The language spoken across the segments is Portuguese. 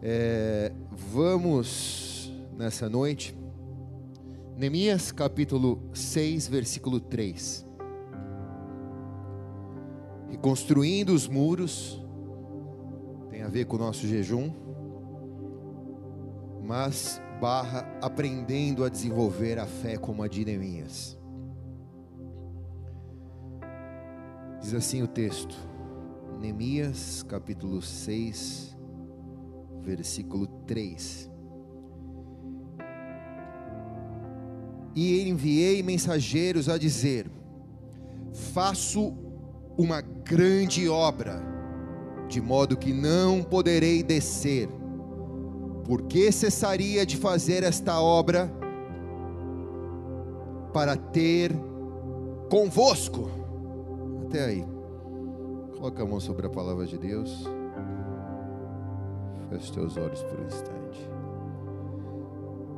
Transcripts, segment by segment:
É, vamos nessa noite, Neemias capítulo 6, versículo 3. Reconstruindo os muros, tem a ver com o nosso jejum, mas barra aprendendo a desenvolver a fé como a de Neemias. Diz assim o texto, Neemias capítulo 6, versículo 3. E enviei mensageiros a dizer: Faço uma grande obra, de modo que não poderei descer. Por que cessaria de fazer esta obra? Para ter convosco. Até aí. Coloca a mão sobre a palavra de Deus. Feche os teus olhos por um instante.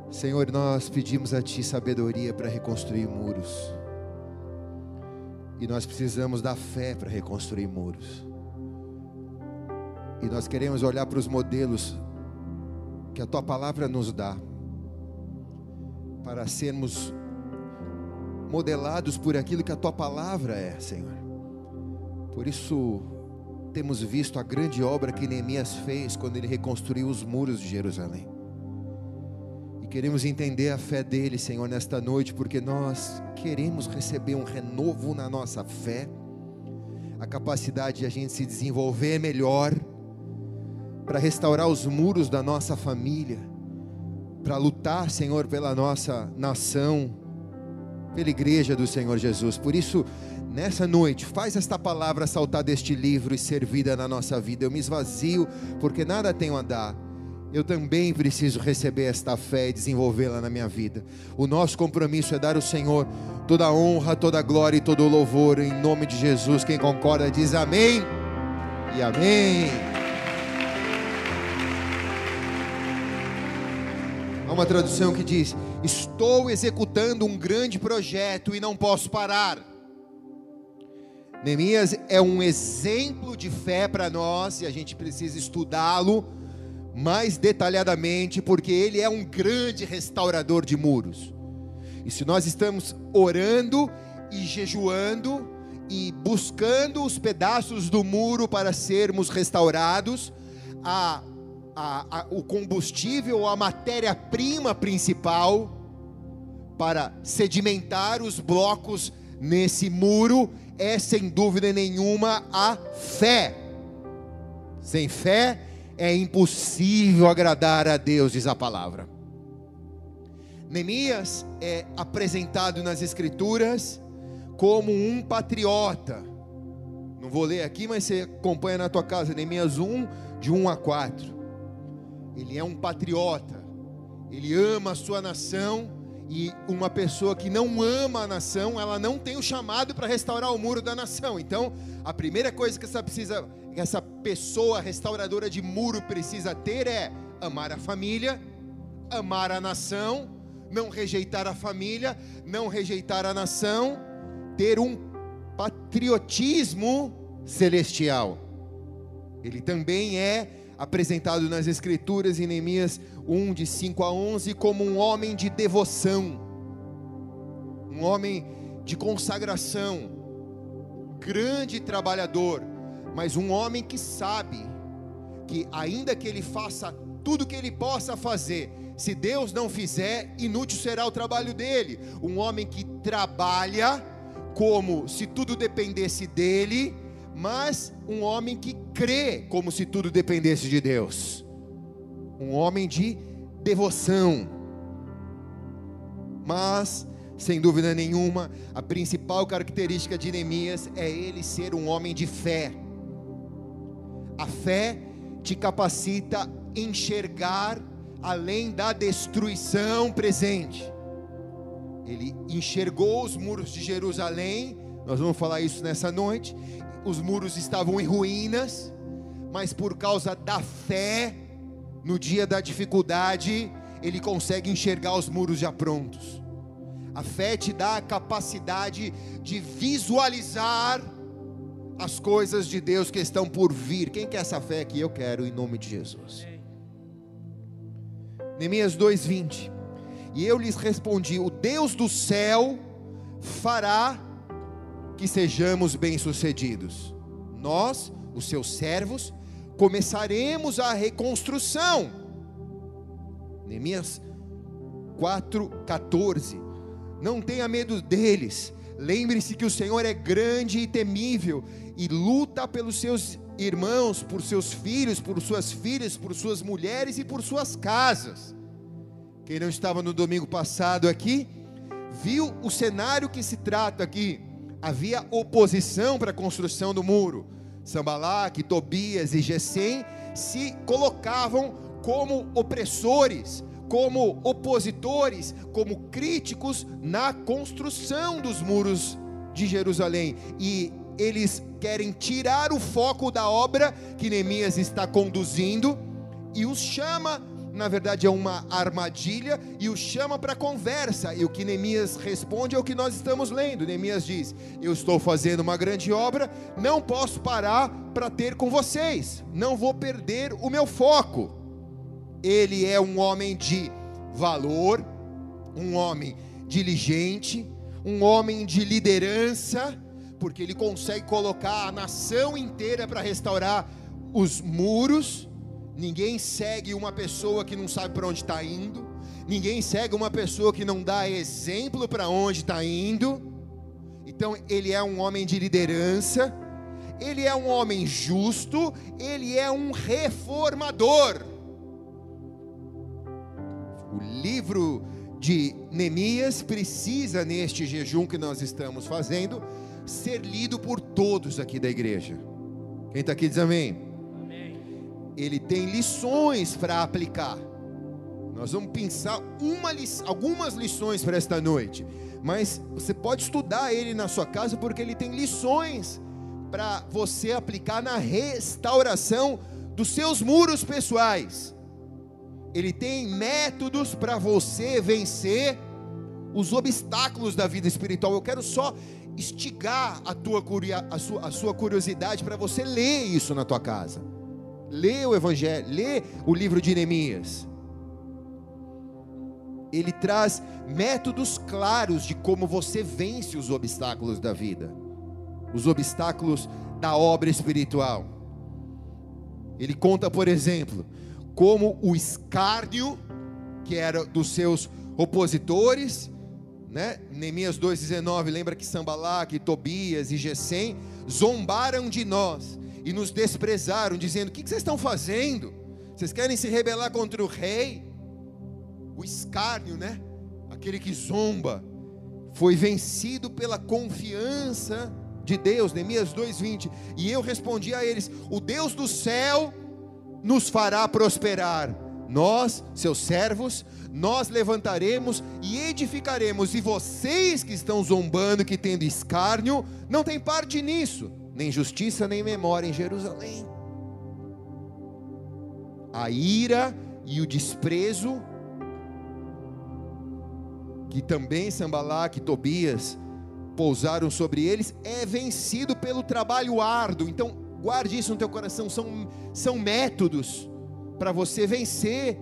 Senhor, nós pedimos a Ti sabedoria para reconstruir muros. E nós precisamos da fé para reconstruir muros. E nós queremos olhar para os modelos que a Tua palavra nos dá, para sermos modelados por aquilo que a Tua palavra é, Senhor. Por isso, temos visto a grande obra que Neemias fez quando ele reconstruiu os muros de Jerusalém. E queremos entender a fé dele, Senhor, nesta noite, porque nós queremos receber um renovo na nossa fé, a capacidade de a gente se desenvolver melhor, para restaurar os muros da nossa família, para lutar, Senhor, pela nossa nação, pela igreja do Senhor Jesus. Por isso, nessa noite, faz esta palavra saltar deste livro e ser vida na nossa vida. Eu me esvazio porque nada tenho a dar. Eu também preciso receber esta fé e desenvolvê-la na minha vida. O nosso compromisso é dar ao Senhor toda a honra, toda a glória e todo o louvor em nome de Jesus. Quem concorda diz amém e amém. Há uma tradução que diz: Estou executando um grande projeto e não posso parar. Neemias é um exemplo de fé para nós e a gente precisa estudá-lo mais detalhadamente, porque ele é um grande restaurador de muros. E se nós estamos orando e jejuando e buscando os pedaços do muro para sermos restaurados, a, a, a, o combustível, a matéria-prima principal para sedimentar os blocos nesse muro é sem dúvida nenhuma a fé. Sem fé é impossível agradar a Deus, diz a palavra. Neemias é apresentado nas Escrituras como um patriota. Não vou ler aqui, mas você acompanha na tua casa, Neemias 1, de 1 a 4. Ele é um patriota, ele ama a sua nação e uma pessoa que não ama a nação, ela não tem o chamado para restaurar o muro da nação. Então, a primeira coisa que essa, precisa, que essa pessoa restauradora de muro precisa ter é amar a família, amar a nação, não rejeitar a família, não rejeitar a nação, ter um patriotismo celestial. Ele também é apresentado nas Escrituras em Neemias 1, de 5 a 11, como um homem de devoção, um homem de consagração, grande trabalhador, mas um homem que sabe que, ainda que ele faça tudo que ele possa fazer, se Deus não fizer, inútil será o trabalho dele. Um homem que trabalha como se tudo dependesse dele mas um homem que crê como se tudo dependesse de Deus. Um homem de devoção. Mas, sem dúvida nenhuma, a principal característica de Neemias é ele ser um homem de fé. A fé te capacita a enxergar além da destruição presente. Ele enxergou os muros de Jerusalém, nós vamos falar isso nessa noite, os muros estavam em ruínas, mas por causa da fé, no dia da dificuldade, ele consegue enxergar os muros já prontos. A fé te dá a capacidade de visualizar as coisas de Deus que estão por vir. Quem quer essa fé aqui? Eu quero, em nome de Jesus. Neemias 2:20. E eu lhes respondi: O Deus do céu fará que sejamos bem-sucedidos. Nós, os seus servos, começaremos a reconstrução. Neemias 4:14. Não tenha medo deles. Lembre-se que o Senhor é grande e temível e luta pelos seus irmãos, por seus filhos, por suas filhas, por suas mulheres e por suas casas. Quem não estava no domingo passado aqui, viu o cenário que se trata aqui. Havia oposição para a construção do muro. Sambalaque, Tobias e Gesem se colocavam como opressores, como opositores, como críticos na construção dos muros de Jerusalém. E eles querem tirar o foco da obra que Neemias está conduzindo e os chama na verdade é uma armadilha e o chama para conversa. E o que Neemias responde é o que nós estamos lendo. Neemias diz: Eu estou fazendo uma grande obra, não posso parar para ter com vocês, não vou perder o meu foco. Ele é um homem de valor, um homem diligente, um homem de liderança, porque ele consegue colocar a nação inteira para restaurar os muros Ninguém segue uma pessoa que não sabe para onde está indo. Ninguém segue uma pessoa que não dá exemplo para onde está indo. Então, ele é um homem de liderança. Ele é um homem justo. Ele é um reformador. O livro de Neemias precisa, neste jejum que nós estamos fazendo, ser lido por todos aqui da igreja. Quem está aqui diz amém ele tem lições para aplicar. Nós vamos pensar uma, algumas lições para esta noite, mas você pode estudar ele na sua casa porque ele tem lições para você aplicar na restauração dos seus muros pessoais. Ele tem métodos para você vencer os obstáculos da vida espiritual. Eu quero só estigar a tua, a sua, a sua curiosidade para você ler isso na tua casa lê o Evangelho, lê o livro de Neemias. Ele traz métodos claros de como você vence os obstáculos da vida, os obstáculos da obra espiritual. Ele conta, por exemplo, como o escárnio, que era dos seus opositores, né? Neemias 2,19 lembra que Sambalaque, Tobias e Gesem zombaram de nós e nos desprezaram, dizendo: O que vocês estão fazendo? Vocês querem se rebelar contra o rei? O escárnio, né? Aquele que zomba, foi vencido pela confiança de Deus, Neemias 2:20. E eu respondi a eles: O Deus do céu nos fará prosperar. Nós, seus servos, nós levantaremos e edificaremos, e vocês que estão zombando, que tendo escárnio, não tem parte nisso nem justiça, nem memória em Jerusalém. A ira e o desprezo, que também Sambalaque e Tobias pousaram sobre eles, é vencido pelo trabalho árduo. Então, guarde isso no teu coração, são, são métodos para você vencer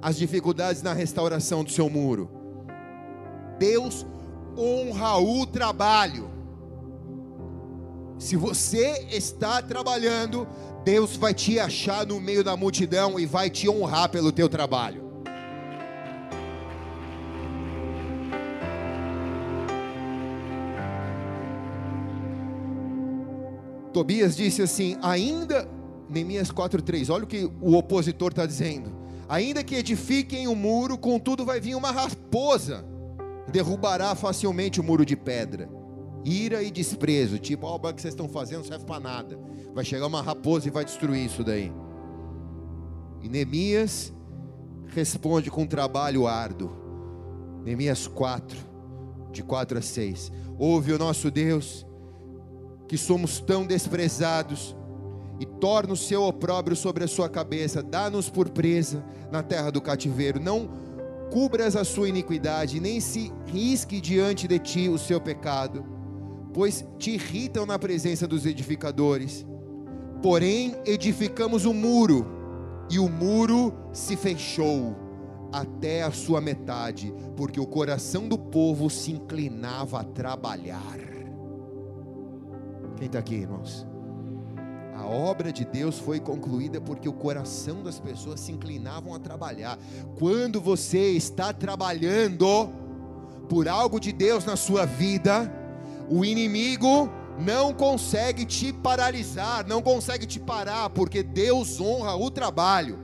as dificuldades na restauração do seu muro. Deus honra o trabalho. Se você está trabalhando, Deus vai te achar no meio da multidão e vai te honrar pelo teu trabalho. Tobias disse assim: ainda, Neemias 4,3, olha o que o opositor está dizendo: ainda que edifiquem o um muro, contudo vai vir uma raposa, derrubará facilmente o muro de pedra ira e desprezo, tipo, ó, oh, o que vocês estão fazendo não serve para nada. Vai chegar uma raposa e vai destruir isso daí. E Neemias responde com um trabalho árduo. Neemias 4, de 4 a 6. Ouve o nosso Deus, que somos tão desprezados, e torna o seu opróbrio sobre a sua cabeça, dá-nos por presa na terra do cativeiro. Não cubras a sua iniquidade, nem se risque diante de ti o seu pecado pois te irritam na presença dos edificadores. Porém, edificamos um muro, e o muro se fechou. até a sua metade, porque o coração do povo se inclinava a trabalhar. Quem está aqui, irmãos? A obra de Deus foi concluída porque o coração das pessoas se inclinavam a trabalhar. Quando você está trabalhando por algo de Deus na sua vida, o inimigo não consegue te paralisar, não consegue te parar, porque Deus honra o trabalho.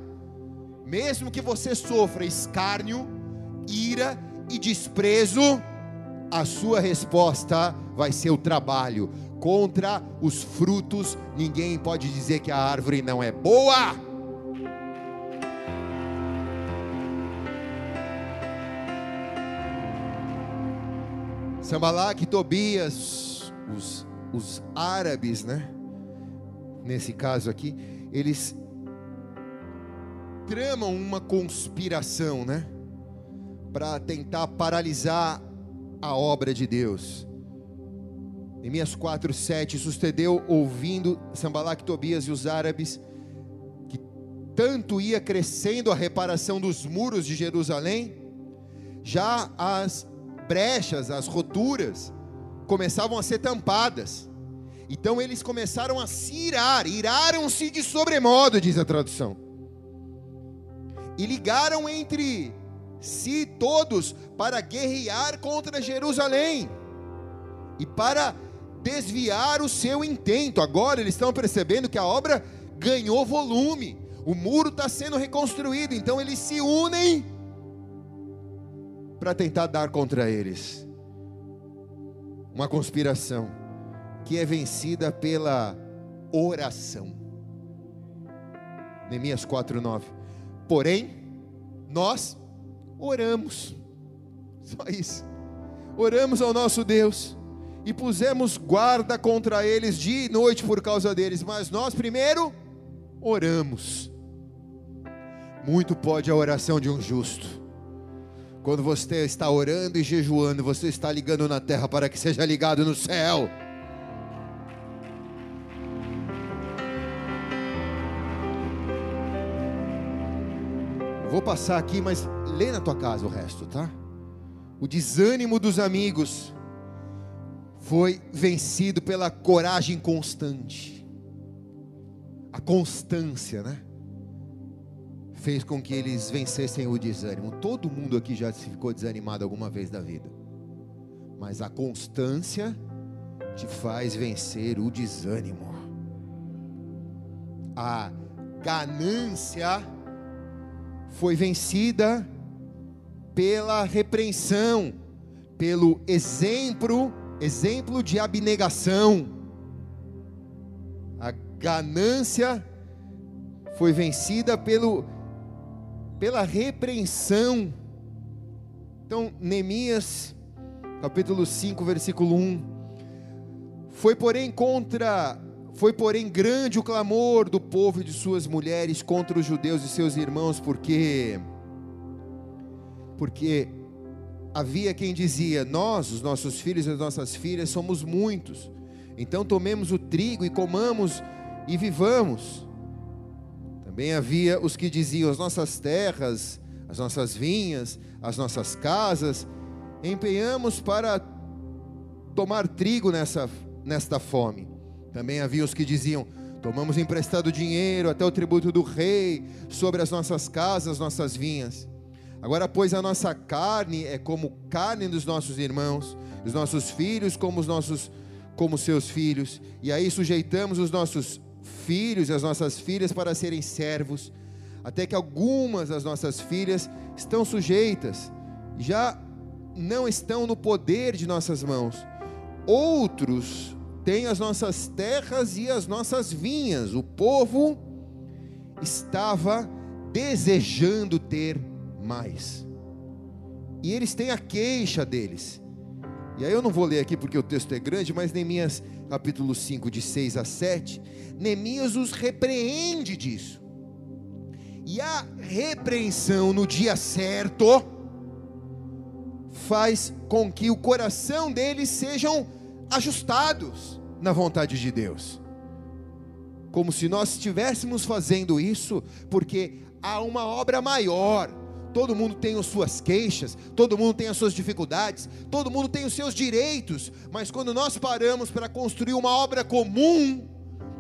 Mesmo que você sofra escárnio, ira e desprezo, a sua resposta vai ser o trabalho. Contra os frutos, ninguém pode dizer que a árvore não é boa. Sambalá e Tobias, os os árabes, né? Nesse caso aqui, eles tramam uma conspiração, né? Para tentar paralisar a obra de Deus. Neemias 4:7 sucedeu ouvindo Sambalac, Tobias e os árabes que tanto ia crescendo a reparação dos muros de Jerusalém, já as brechas, as roturas começavam a ser tampadas. Então eles começaram a se irar, iraram-se de sobremodo, diz a tradução. E ligaram entre si todos para guerrear contra Jerusalém e para desviar o seu intento. Agora eles estão percebendo que a obra ganhou volume, o muro está sendo reconstruído, então eles se unem para tentar dar contra eles uma conspiração que é vencida pela oração. Neemias 4:9. Porém, nós oramos. Só isso. Oramos ao nosso Deus e pusemos guarda contra eles dia e noite por causa deles, mas nós primeiro oramos. Muito pode a oração de um justo quando você está orando e jejuando, você está ligando na terra para que seja ligado no céu. Vou passar aqui, mas lê na tua casa o resto, tá? O desânimo dos amigos foi vencido pela coragem constante. A constância, né? Fez com que eles vencessem o desânimo. Todo mundo aqui já ficou desanimado alguma vez da vida. Mas a constância te faz vencer o desânimo. A ganância foi vencida pela repreensão, pelo exemplo, exemplo de abnegação. A ganância foi vencida pelo pela repreensão. Então, Neemias, capítulo 5, versículo 1. Foi porém contra, foi porém grande o clamor do povo e de suas mulheres contra os judeus e seus irmãos, porque porque havia quem dizia: Nós, os nossos filhos e as nossas filhas, somos muitos. Então tomemos o trigo e comamos e vivamos. Também havia os que diziam: as nossas terras, as nossas vinhas, as nossas casas, empenhamos para tomar trigo nessa, nesta fome. Também havia os que diziam: tomamos emprestado dinheiro até o tributo do rei sobre as nossas casas, nossas vinhas. Agora, pois, a nossa carne é como carne dos nossos irmãos, os nossos filhos como os nossos como seus filhos, e aí sujeitamos os nossos filhos e as nossas filhas para serem servos, até que algumas das nossas filhas estão sujeitas, já não estão no poder de nossas mãos. Outros têm as nossas terras e as nossas vinhas. O povo estava desejando ter mais. E eles têm a queixa deles. E aí eu não vou ler aqui porque o texto é grande, mas Neemias capítulo 5, de 6 a 7, Neemias os repreende disso. E a repreensão no dia certo faz com que o coração deles sejam ajustados na vontade de Deus. Como se nós estivéssemos fazendo isso porque há uma obra maior. Todo mundo tem as suas queixas, todo mundo tem as suas dificuldades, todo mundo tem os seus direitos, mas quando nós paramos para construir uma obra comum,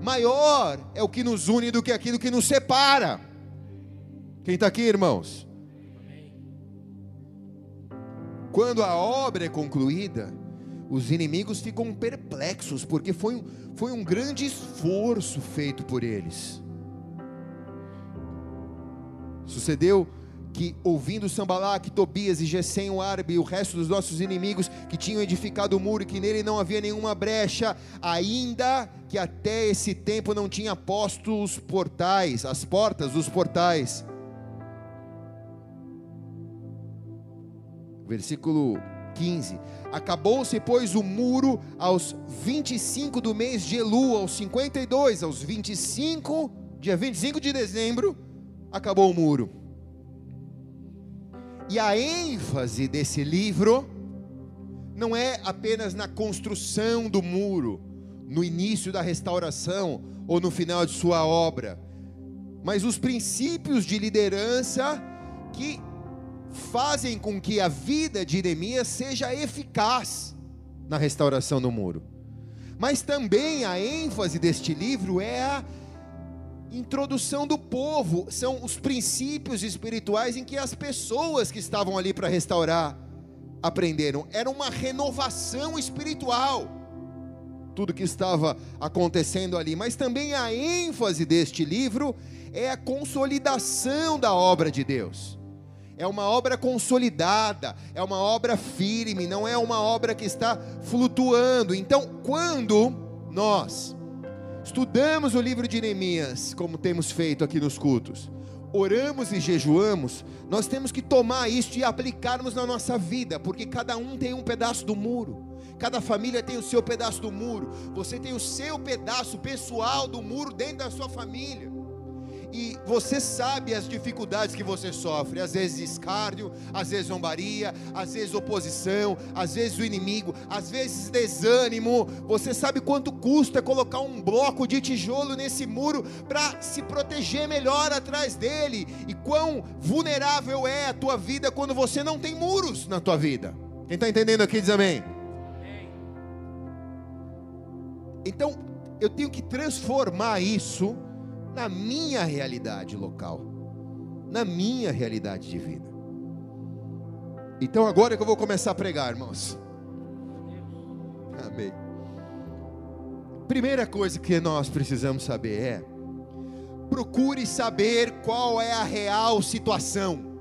maior é o que nos une do que aquilo que nos separa. Quem está aqui, irmãos? Quando a obra é concluída, os inimigos ficam perplexos, porque foi foi um grande esforço feito por eles. Sucedeu que, ouvindo Sambalac, Tobias e Gesem o árabe e o resto dos nossos inimigos que tinham edificado o muro e que nele não havia nenhuma brecha, ainda que até esse tempo não tinha posto os portais, as portas dos portais. Versículo 15. Acabou-se, pois, o muro aos 25 do mês de Elu, aos 52, aos 25, dia 25 de dezembro, acabou o muro. E a ênfase desse livro não é apenas na construção do muro, no início da restauração ou no final de sua obra, mas os princípios de liderança que fazem com que a vida de Neemias seja eficaz na restauração do muro. Mas também a ênfase deste livro é a introdução do povo, são os princípios espirituais em que as pessoas que estavam ali para restaurar aprenderam. Era uma renovação espiritual, tudo que estava acontecendo ali, mas também a ênfase deste livro é a consolidação da obra de Deus. É uma obra consolidada, é uma obra firme, não é uma obra que está flutuando. Então, quando nós estudamos o livro de Neemias, como temos feito aqui nos cultos, oramos e jejuamos, nós temos que tomar isso e aplicarmos na nossa vida, porque cada um tem um pedaço do muro. Cada família tem o seu pedaço do muro. Você tem o seu pedaço pessoal do muro dentro da sua família e você sabe as dificuldades que você sofre, às vezes escárnio, às vezes zombaria, às vezes oposição, às vezes o inimigo, às vezes desânimo. Você sabe quanto custa colocar um bloco de tijolo nesse muro para se proteger melhor atrás dele, e quão vulnerável é a tua vida quando você não tem muros na tua vida. Quem está entendendo aqui diz amém. Então, eu tenho que transformar isso na minha realidade local, na minha realidade de vida. Então agora que eu vou começar a pregar, irmãos. Amém. Primeira coisa que nós precisamos saber é: procure saber qual é a real situação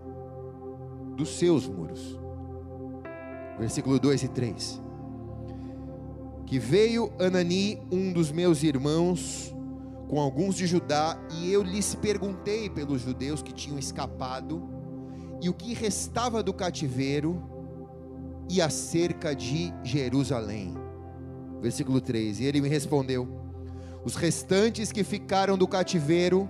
dos seus muros. Versículo 2 e 3. Que veio Anani, um dos meus irmãos, com alguns de Judá, e eu lhes perguntei pelos judeus que tinham escapado, e o que restava do cativeiro, e acerca de Jerusalém. Versículo 3: E ele me respondeu: Os restantes que ficaram do cativeiro,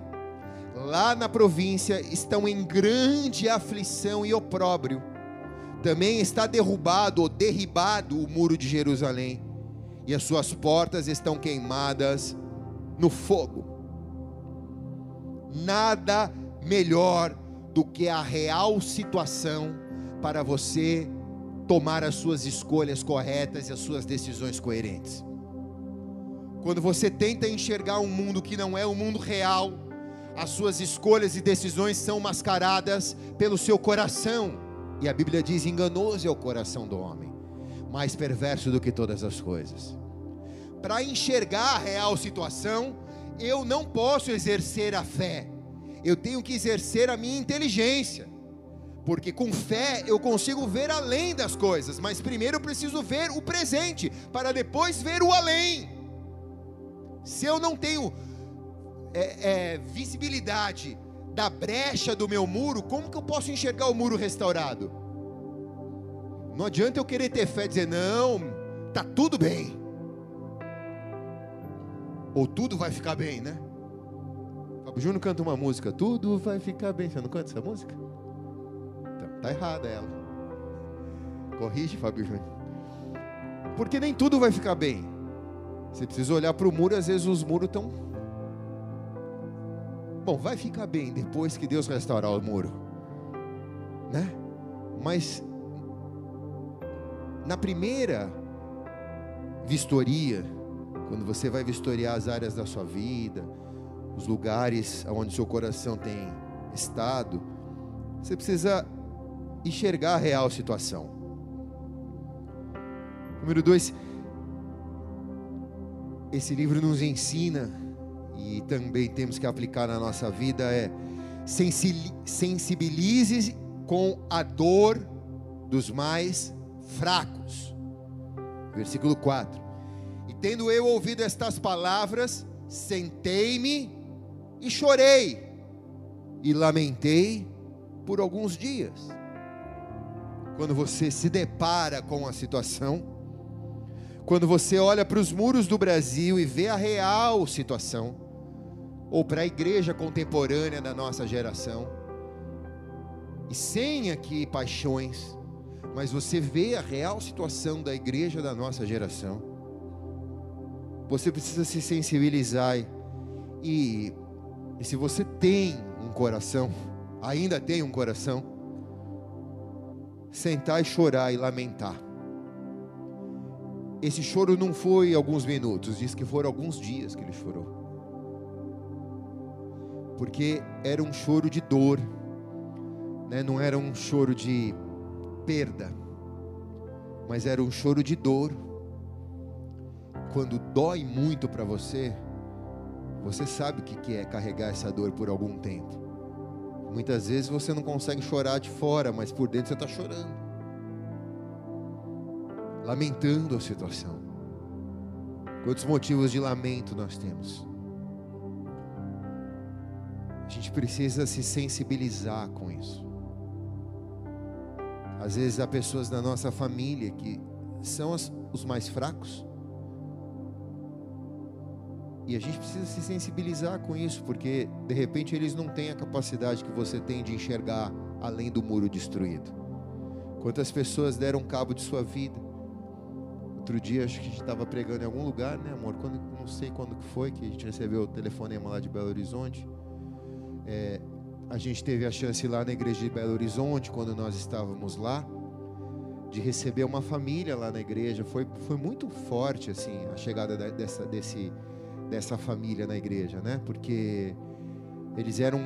lá na província, estão em grande aflição e opróbrio. Também está derrubado ou derribado o muro de Jerusalém, e as suas portas estão queimadas no fogo. Nada melhor do que a real situação para você tomar as suas escolhas corretas e as suas decisões coerentes. Quando você tenta enxergar um mundo que não é o mundo real, as suas escolhas e decisões são mascaradas pelo seu coração. E a Bíblia diz: enganoso é o coração do homem, mais perverso do que todas as coisas para enxergar a real situação, eu não posso exercer a fé, eu tenho que exercer a minha inteligência, porque com fé eu consigo ver além das coisas, mas primeiro eu preciso ver o presente, para depois ver o além. Se eu não tenho é, é, visibilidade da brecha do meu muro, como que eu posso enxergar o muro restaurado? Não adianta eu querer ter fé e dizer, não, tá tudo bem. Ou tudo vai ficar bem, né? Fábio Júnior canta uma música, tudo vai ficar bem. Você não canta essa música? Então, tá errada ela. Corrige, Fábio Júnior. Porque nem tudo vai ficar bem. Você precisa olhar para o muro, às vezes os muros estão. Bom, vai ficar bem depois que Deus restaurar o muro. né? Mas na primeira vistoria, quando você vai vistoriar as áreas da sua vida, os lugares onde seu coração tem estado, você precisa enxergar a real situação. Número dois, esse livro nos ensina e também temos que aplicar na nossa vida é sensibilize com a dor dos mais fracos. Versículo 4. E tendo eu ouvido estas palavras, sentei-me e chorei, e lamentei por alguns dias. Quando você se depara com a situação, quando você olha para os muros do Brasil e vê a real situação, ou para a igreja contemporânea da nossa geração, e sem aqui paixões, mas você vê a real situação da igreja da nossa geração, você precisa se sensibilizar e, e se você tem um coração, ainda tem um coração, sentar e chorar e lamentar. Esse choro não foi alguns minutos, diz que foram alguns dias que ele chorou. Porque era um choro de dor, né? não era um choro de perda, mas era um choro de dor. Quando dói muito para você, você sabe o que é carregar essa dor por algum tempo. Muitas vezes você não consegue chorar de fora, mas por dentro você está chorando, lamentando a situação. Quantos motivos de lamento nós temos? A gente precisa se sensibilizar com isso. Às vezes há pessoas da nossa família que são as, os mais fracos. E a gente precisa se sensibilizar com isso, porque de repente eles não têm a capacidade que você tem de enxergar além do muro destruído. Quantas pessoas deram cabo de sua vida? Outro dia acho que a gente estava pregando em algum lugar, né, amor? Quando, não sei quando que foi que a gente recebeu o telefonema lá de Belo Horizonte. É, a gente teve a chance lá na igreja de Belo Horizonte, quando nós estávamos lá, de receber uma família lá na igreja. Foi, foi muito forte assim a chegada dessa, desse, dessa família na igreja, né? Porque eles eram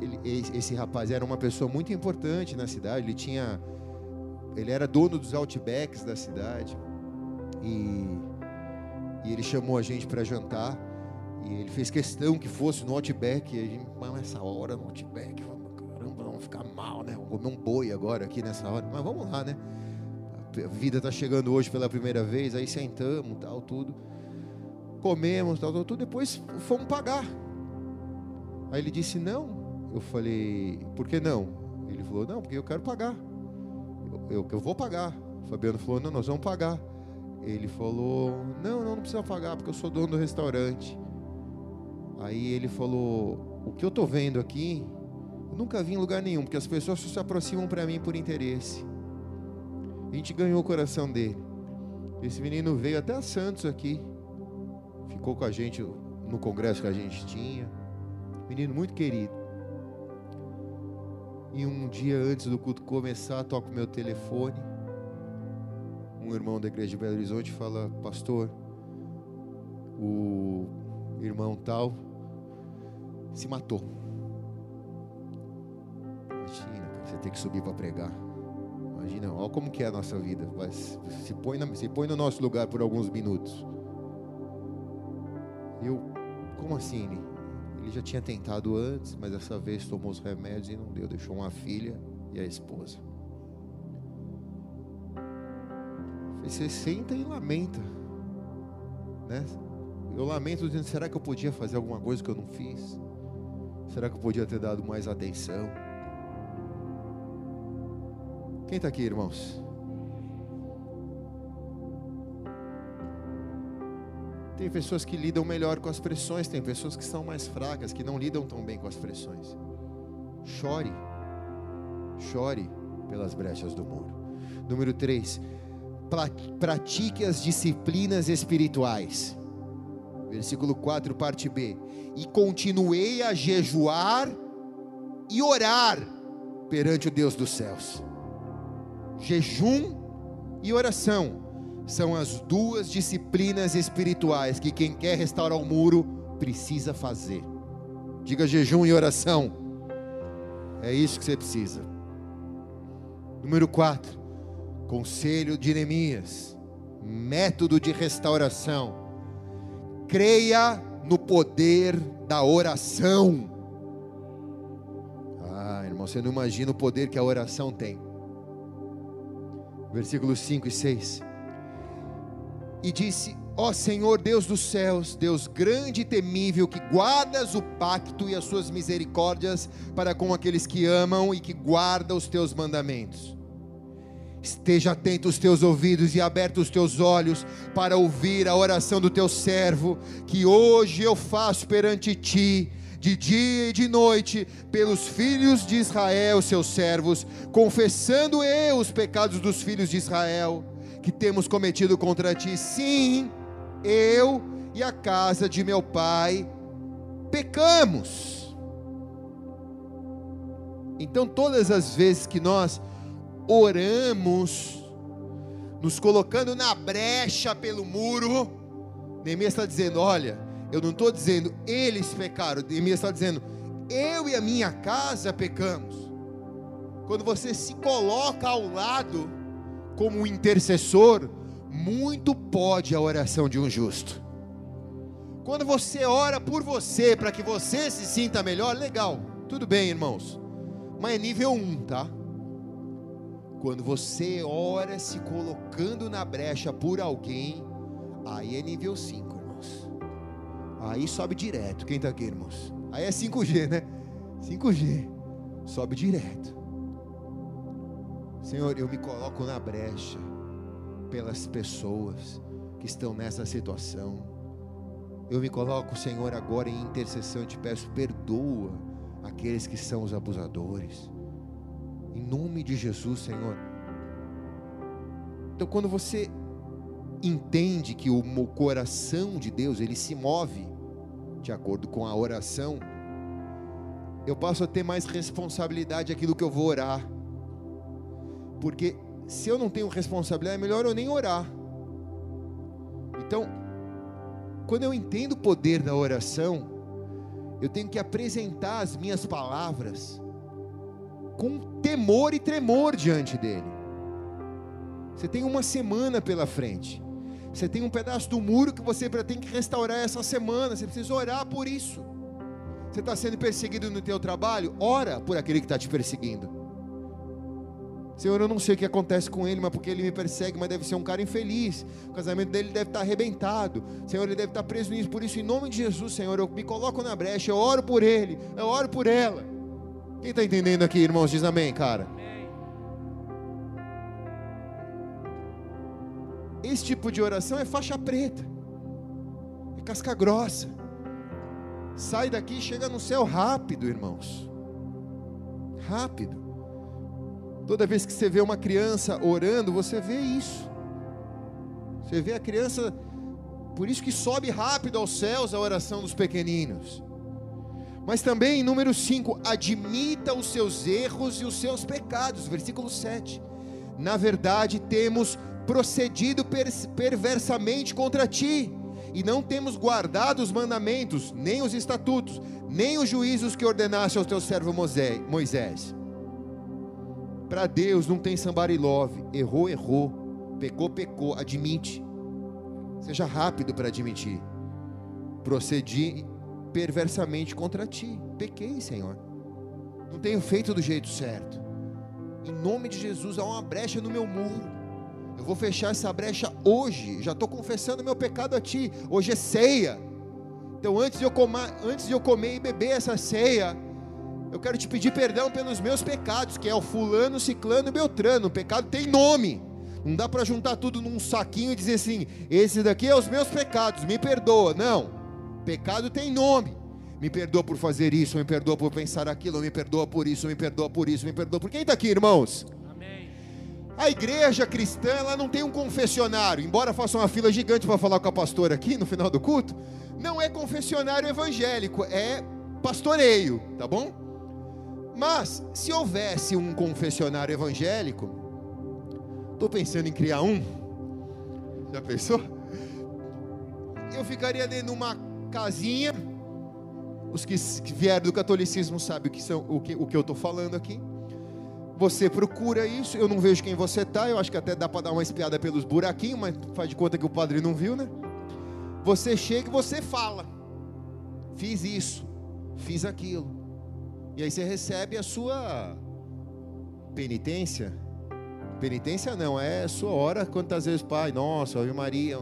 ele, esse rapaz era uma pessoa muito importante na cidade. Ele tinha, ele era dono dos outbacks da cidade e, e ele chamou a gente para jantar. E ele fez questão que fosse no Outback. E a gente, mas nessa hora no Outback, vamos, caramba, vamos ficar mal, né? Vamos comer um boi agora aqui nessa hora. Mas vamos lá, né? A vida está chegando hoje pela primeira vez, aí sentamos, tal, tudo. Comemos, tal, tal, tudo. Depois fomos pagar. Aí ele disse: Não. Eu falei: Por que não? Ele falou: Não, porque eu quero pagar. Eu, eu, eu vou pagar. O Fabiano falou: Não, nós vamos pagar. Ele falou: Não, não, não precisa pagar, porque eu sou dono do restaurante. Aí ele falou: O que eu estou vendo aqui, eu nunca vi em lugar nenhum, porque as pessoas se aproximam para mim por interesse. A gente ganhou o coração dele. Esse menino veio até a Santos aqui, ficou com a gente no congresso que a gente tinha. Menino muito querido. E um dia antes do culto começar, toca o meu telefone. Um irmão da igreja de Belo Horizonte fala: Pastor, o irmão tal se matou. Imagina, você tem que subir para pregar. Imagina, olha como que é a nossa vida. Se põe, na, se põe no nosso lugar por alguns minutos. Eu, como assim? Ele, já tinha tentado antes, mas dessa vez tomou os remédios e não deu. Deixou uma filha e a esposa. Você senta e lamenta, né? Eu lamento dizendo: será que eu podia fazer alguma coisa que eu não fiz? Será que eu podia ter dado mais atenção? Quem está aqui, irmãos? Tem pessoas que lidam melhor com as pressões, tem pessoas que são mais fracas, que não lidam tão bem com as pressões. Chore, chore pelas brechas do muro. Número 3, pratique as disciplinas espirituais. Versículo 4, parte B. E continuei a jejuar e orar perante o Deus dos céus. Jejum e oração são as duas disciplinas espirituais que quem quer restaurar o muro precisa fazer. Diga jejum e oração. É isso que você precisa. Número 4. Conselho de Neemias. Método de restauração. Creia no poder da oração. Ah, irmão, você não imagina o poder que a oração tem. Versículos 5 e 6. E disse: Ó Senhor Deus dos céus, Deus grande e temível, que guardas o pacto e as suas misericórdias para com aqueles que amam e que guardam os teus mandamentos. Esteja atento os teus ouvidos e aberto os teus olhos para ouvir a oração do teu servo, que hoje eu faço perante ti, de dia e de noite, pelos filhos de Israel, seus servos, confessando eu os pecados dos filhos de Israel, que temos cometido contra ti. Sim, eu e a casa de meu pai pecamos. Então, todas as vezes que nós oramos, nos colocando na brecha pelo muro, Neemias está dizendo: olha, eu não estou dizendo eles pecaram, Neemias está dizendo, eu e a minha casa pecamos. Quando você se coloca ao lado como intercessor, muito pode a oração de um justo. Quando você ora por você, para que você se sinta melhor, legal, tudo bem, irmãos, mas é nível 1, um, tá? Quando você ora se colocando na brecha por alguém, aí é nível 5, irmãos. Aí sobe direto. Quem está aqui, irmãos? Aí é 5G, né? 5G. Sobe direto. Senhor, eu me coloco na brecha pelas pessoas que estão nessa situação. Eu me coloco, Senhor, agora em intercessão e te peço, perdoa aqueles que são os abusadores. Em nome de Jesus, Senhor. Então, quando você entende que o coração de Deus, ele se move de acordo com a oração, eu passo a ter mais responsabilidade aquilo que eu vou orar. Porque se eu não tenho responsabilidade, é melhor eu nem orar. Então, quando eu entendo o poder da oração, eu tenho que apresentar as minhas palavras com temor e tremor diante dele. Você tem uma semana pela frente. Você tem um pedaço do muro que você tem que restaurar essa semana. Você precisa orar por isso. Você está sendo perseguido no teu trabalho? Ora por aquele que está te perseguindo. Senhor, eu não sei o que acontece com ele, mas porque ele me persegue, mas deve ser um cara infeliz. O casamento dele deve estar arrebentado. Senhor, ele deve estar preso nisso. Por isso, em nome de Jesus, Senhor, eu me coloco na brecha, eu oro por ele, eu oro por ela. Quem está entendendo aqui, irmãos? Diz amém, cara. Esse tipo de oração é faixa preta, é casca grossa. Sai daqui e chega no céu rápido, irmãos. Rápido. Toda vez que você vê uma criança orando, você vê isso. Você vê a criança, por isso que sobe rápido aos céus a oração dos pequeninos. Mas também, número 5, admita os seus erros e os seus pecados, versículo 7. Na verdade, temos procedido perversamente contra ti, e não temos guardado os mandamentos, nem os estatutos, nem os juízos que ordenaste ao teu servo Moisés. Para Deus não tem somebody love. Errou, errou. Pecou, pecou. Admite. Seja rápido para admitir. Procedi perversamente contra ti. Pequei, Senhor. Não tenho feito do jeito certo. Em nome de Jesus, há uma brecha no meu muro. Eu vou fechar essa brecha hoje. Já estou confessando meu pecado a ti. Hoje é ceia. Então, antes de, eu antes de eu comer e beber essa ceia, eu quero te pedir perdão pelos meus pecados, que é o fulano, ciclano e beltrano. O pecado tem nome. Não dá para juntar tudo num saquinho e dizer assim: esse daqui é os meus pecados, me perdoa. Não. Pecado tem nome. Me perdoa por fazer isso, me perdoa por pensar aquilo, me perdoa por isso, me perdoa por isso, me perdoa por quem está aqui, irmãos? Amém. A igreja cristã ela não tem um confessionário, embora faça uma fila gigante para falar com a pastora aqui no final do culto, não é confessionário evangélico, é pastoreio, tá bom? Mas, se houvesse um confessionário evangélico, estou pensando em criar um. Já pensou? Eu ficaria dentro de uma casinha. Os que vieram do catolicismo sabem o que, são, o que, o que eu estou falando aqui. Você procura isso, eu não vejo quem você está, eu acho que até dá para dar uma espiada pelos buraquinhos, mas faz de conta que o padre não viu, né? Você chega e você fala: Fiz isso, fiz aquilo. E aí você recebe a sua penitência. Penitência não, é sua hora quantas vezes, Pai, nossa, Ave Maria.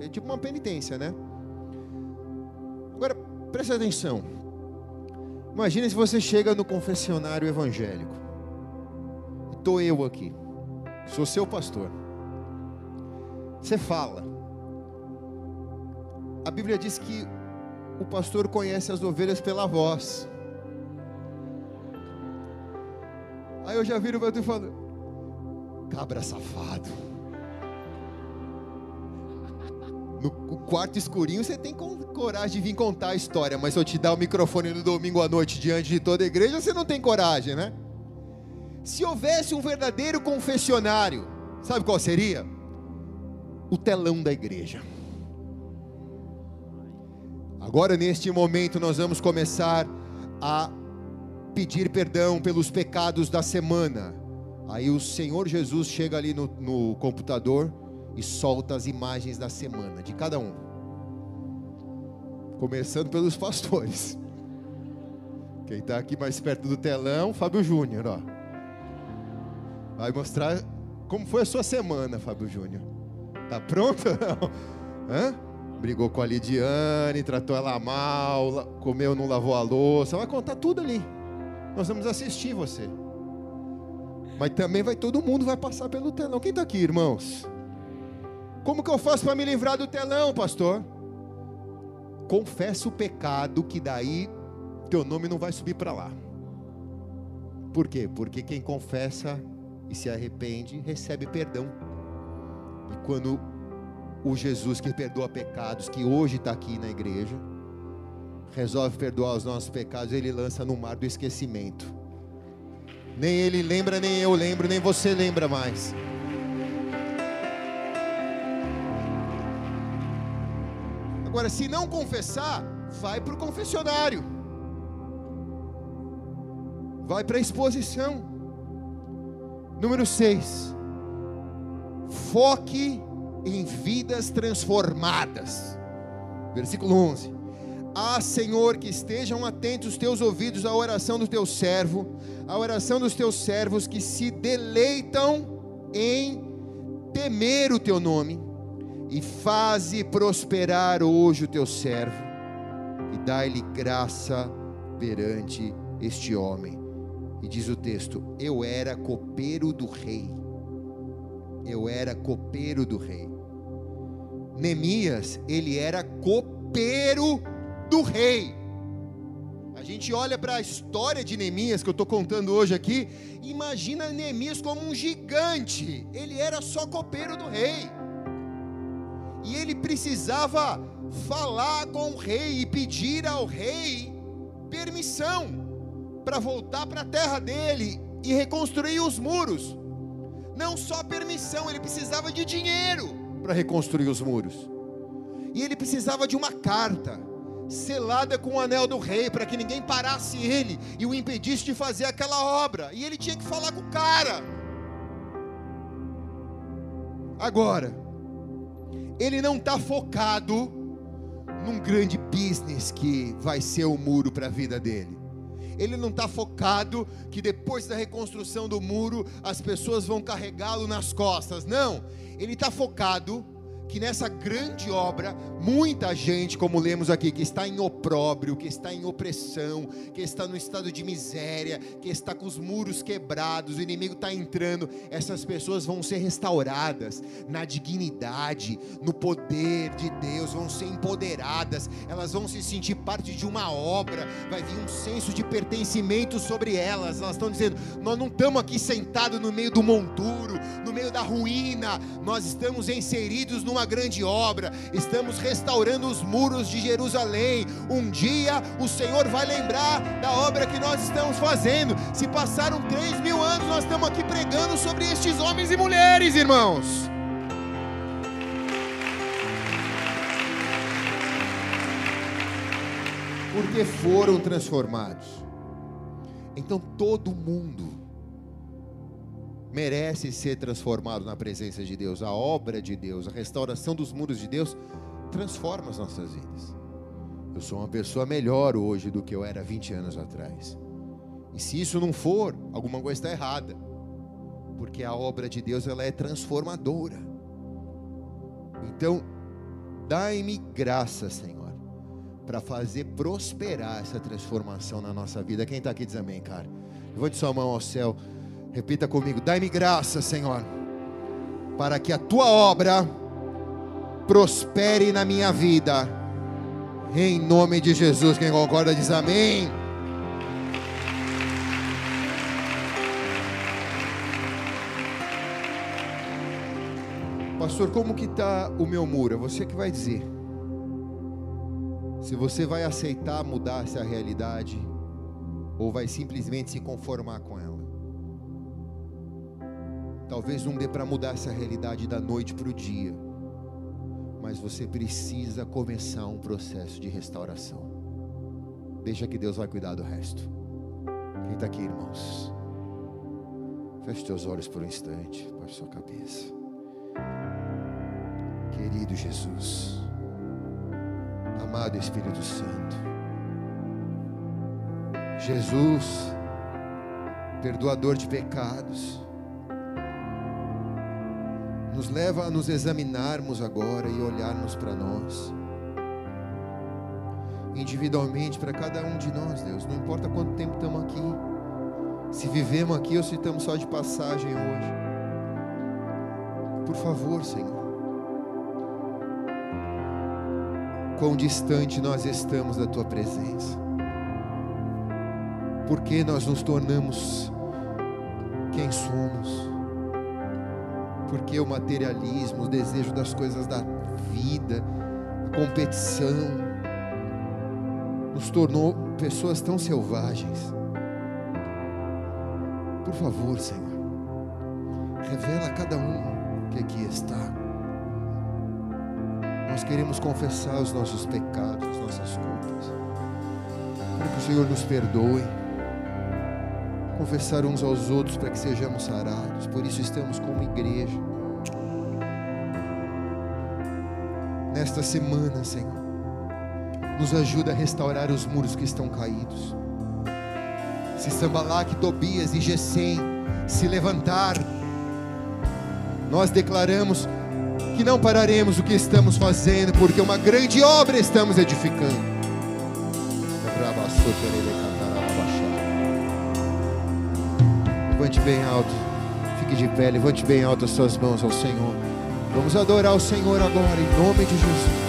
É tipo uma penitência, né? Agora, preste atenção. Imagine se você chega no confessionário evangélico. Estou eu aqui, sou seu pastor. Você fala. A Bíblia diz que o pastor conhece as ovelhas pela voz. Aí eu já viro para tu falo: cabra safado. No quarto escurinho você tem coragem de vir contar a história, mas se eu te dar o microfone no domingo à noite diante de toda a igreja, você não tem coragem, né? Se houvesse um verdadeiro confessionário, sabe qual seria? O telão da igreja. Agora, neste momento, nós vamos começar a pedir perdão pelos pecados da semana. Aí o Senhor Jesus chega ali no, no computador e solta as imagens da semana, de cada um. Começando pelos pastores. Quem está aqui mais perto do telão, Fábio Júnior, ó. Vai mostrar como foi a sua semana, Fábio Júnior. Tá pronto? Hã? Brigou com a Lidiane, tratou ela mal, comeu, não lavou a louça. Vai contar tudo ali. Nós vamos assistir você. Mas também vai todo mundo vai passar pelo telão. Quem está aqui, irmãos? Como que eu faço para me livrar do telão, pastor? Confessa o pecado que daí teu nome não vai subir para lá. Por quê? Porque quem confessa e se arrepende, recebe perdão. E quando o Jesus que perdoa pecados, que hoje está aqui na igreja, resolve perdoar os nossos pecados, ele lança no mar do esquecimento. Nem ele lembra, nem eu lembro, nem você lembra mais. Agora, se não confessar, vai para o confessionário, vai para a exposição. Número 6. Foque em vidas transformadas. Versículo 11. Ah, Senhor, que estejam atentos os teus ouvidos à oração do teu servo, à oração dos teus servos que se deleitam em temer o teu nome, e faze prosperar hoje o teu servo, e dai-lhe graça perante este homem. E diz o texto: Eu era copeiro do rei. Eu era copeiro do rei. Neemias, ele era copeiro do rei. A gente olha para a história de Neemias que eu estou contando hoje aqui, imagina Neemias como um gigante. Ele era só copeiro do rei. E ele precisava falar com o rei e pedir ao rei permissão para voltar para a terra dele e reconstruir os muros. Não só permissão, ele precisava de dinheiro para reconstruir os muros. E ele precisava de uma carta selada com o anel do rei para que ninguém parasse ele e o impedisse de fazer aquela obra. E ele tinha que falar com o cara. Agora, ele não está focado num grande business que vai ser o muro para a vida dele ele não está focado que depois da reconstrução do muro as pessoas vão carregá-lo nas costas. Não, ele está focado que nessa grande obra, muita gente, como lemos aqui, que está em opróbrio, que está em opressão, que está no estado de miséria, que está com os muros quebrados, o inimigo está entrando, essas pessoas vão ser restauradas na dignidade, no poder de Deus, vão ser empoderadas, elas vão se sentir parte de uma obra, vai vir um senso de pertencimento sobre elas, elas estão dizendo: nós não estamos aqui sentados no meio do monturo, meio da ruína, nós estamos inseridos numa grande obra, estamos restaurando os muros de Jerusalém. Um dia o Senhor vai lembrar da obra que nós estamos fazendo. Se passaram três mil anos, nós estamos aqui pregando sobre estes homens e mulheres, irmãos. porque foram transformados. Então todo mundo merece ser transformado na presença de Deus. A obra de Deus, a restauração dos muros de Deus transforma as nossas vidas. Eu sou uma pessoa melhor hoje do que eu era 20 anos atrás. E se isso não for, alguma coisa está errada. Porque a obra de Deus ela é transformadora. Então, dai-me graça, Senhor para fazer prosperar essa transformação na nossa vida. Quem está aqui diz amém, cara. Levante sua mão ao céu. Repita comigo: Dai-me graça, Senhor, para que a tua obra prospere na minha vida. Em nome de Jesus. Quem concorda diz amém. Pastor, como que está o meu muro? É você que vai dizer se você vai aceitar mudar essa realidade ou vai simplesmente se conformar com ela. Talvez não dê para mudar essa realidade da noite para o dia, mas você precisa começar um processo de restauração. Deixa que Deus vai cuidar do resto. Quem está aqui, irmãos? Feche teus olhos por um instante, baixe sua cabeça. Querido Jesus amado Espírito Santo. Jesus, perdoador de pecados, nos leva a nos examinarmos agora e olharmos para nós, individualmente, para cada um de nós, Deus, não importa quanto tempo estamos aqui, se vivemos aqui ou se estamos só de passagem hoje, por favor, Senhor. Quão distante nós estamos da tua presença. Porque nós nos tornamos quem somos. Porque o materialismo, o desejo das coisas da vida, a competição, nos tornou pessoas tão selvagens. Por favor, Senhor, revela a cada um que aqui está nós queremos confessar os nossos pecados, as nossas culpas. Para que o Senhor nos perdoe. Confessar uns aos outros para que sejamos sarados. Por isso estamos como igreja. Nesta semana, Senhor, nos ajuda a restaurar os muros que estão caídos. Se Sambalac, Tobias e Gesem se levantar, nós declaramos que não pararemos o que estamos fazendo, porque uma grande obra estamos edificando. Levante bem alto, fique de pé, levante bem alto as suas mãos ao Senhor. Vamos adorar o Senhor agora, em nome de Jesus.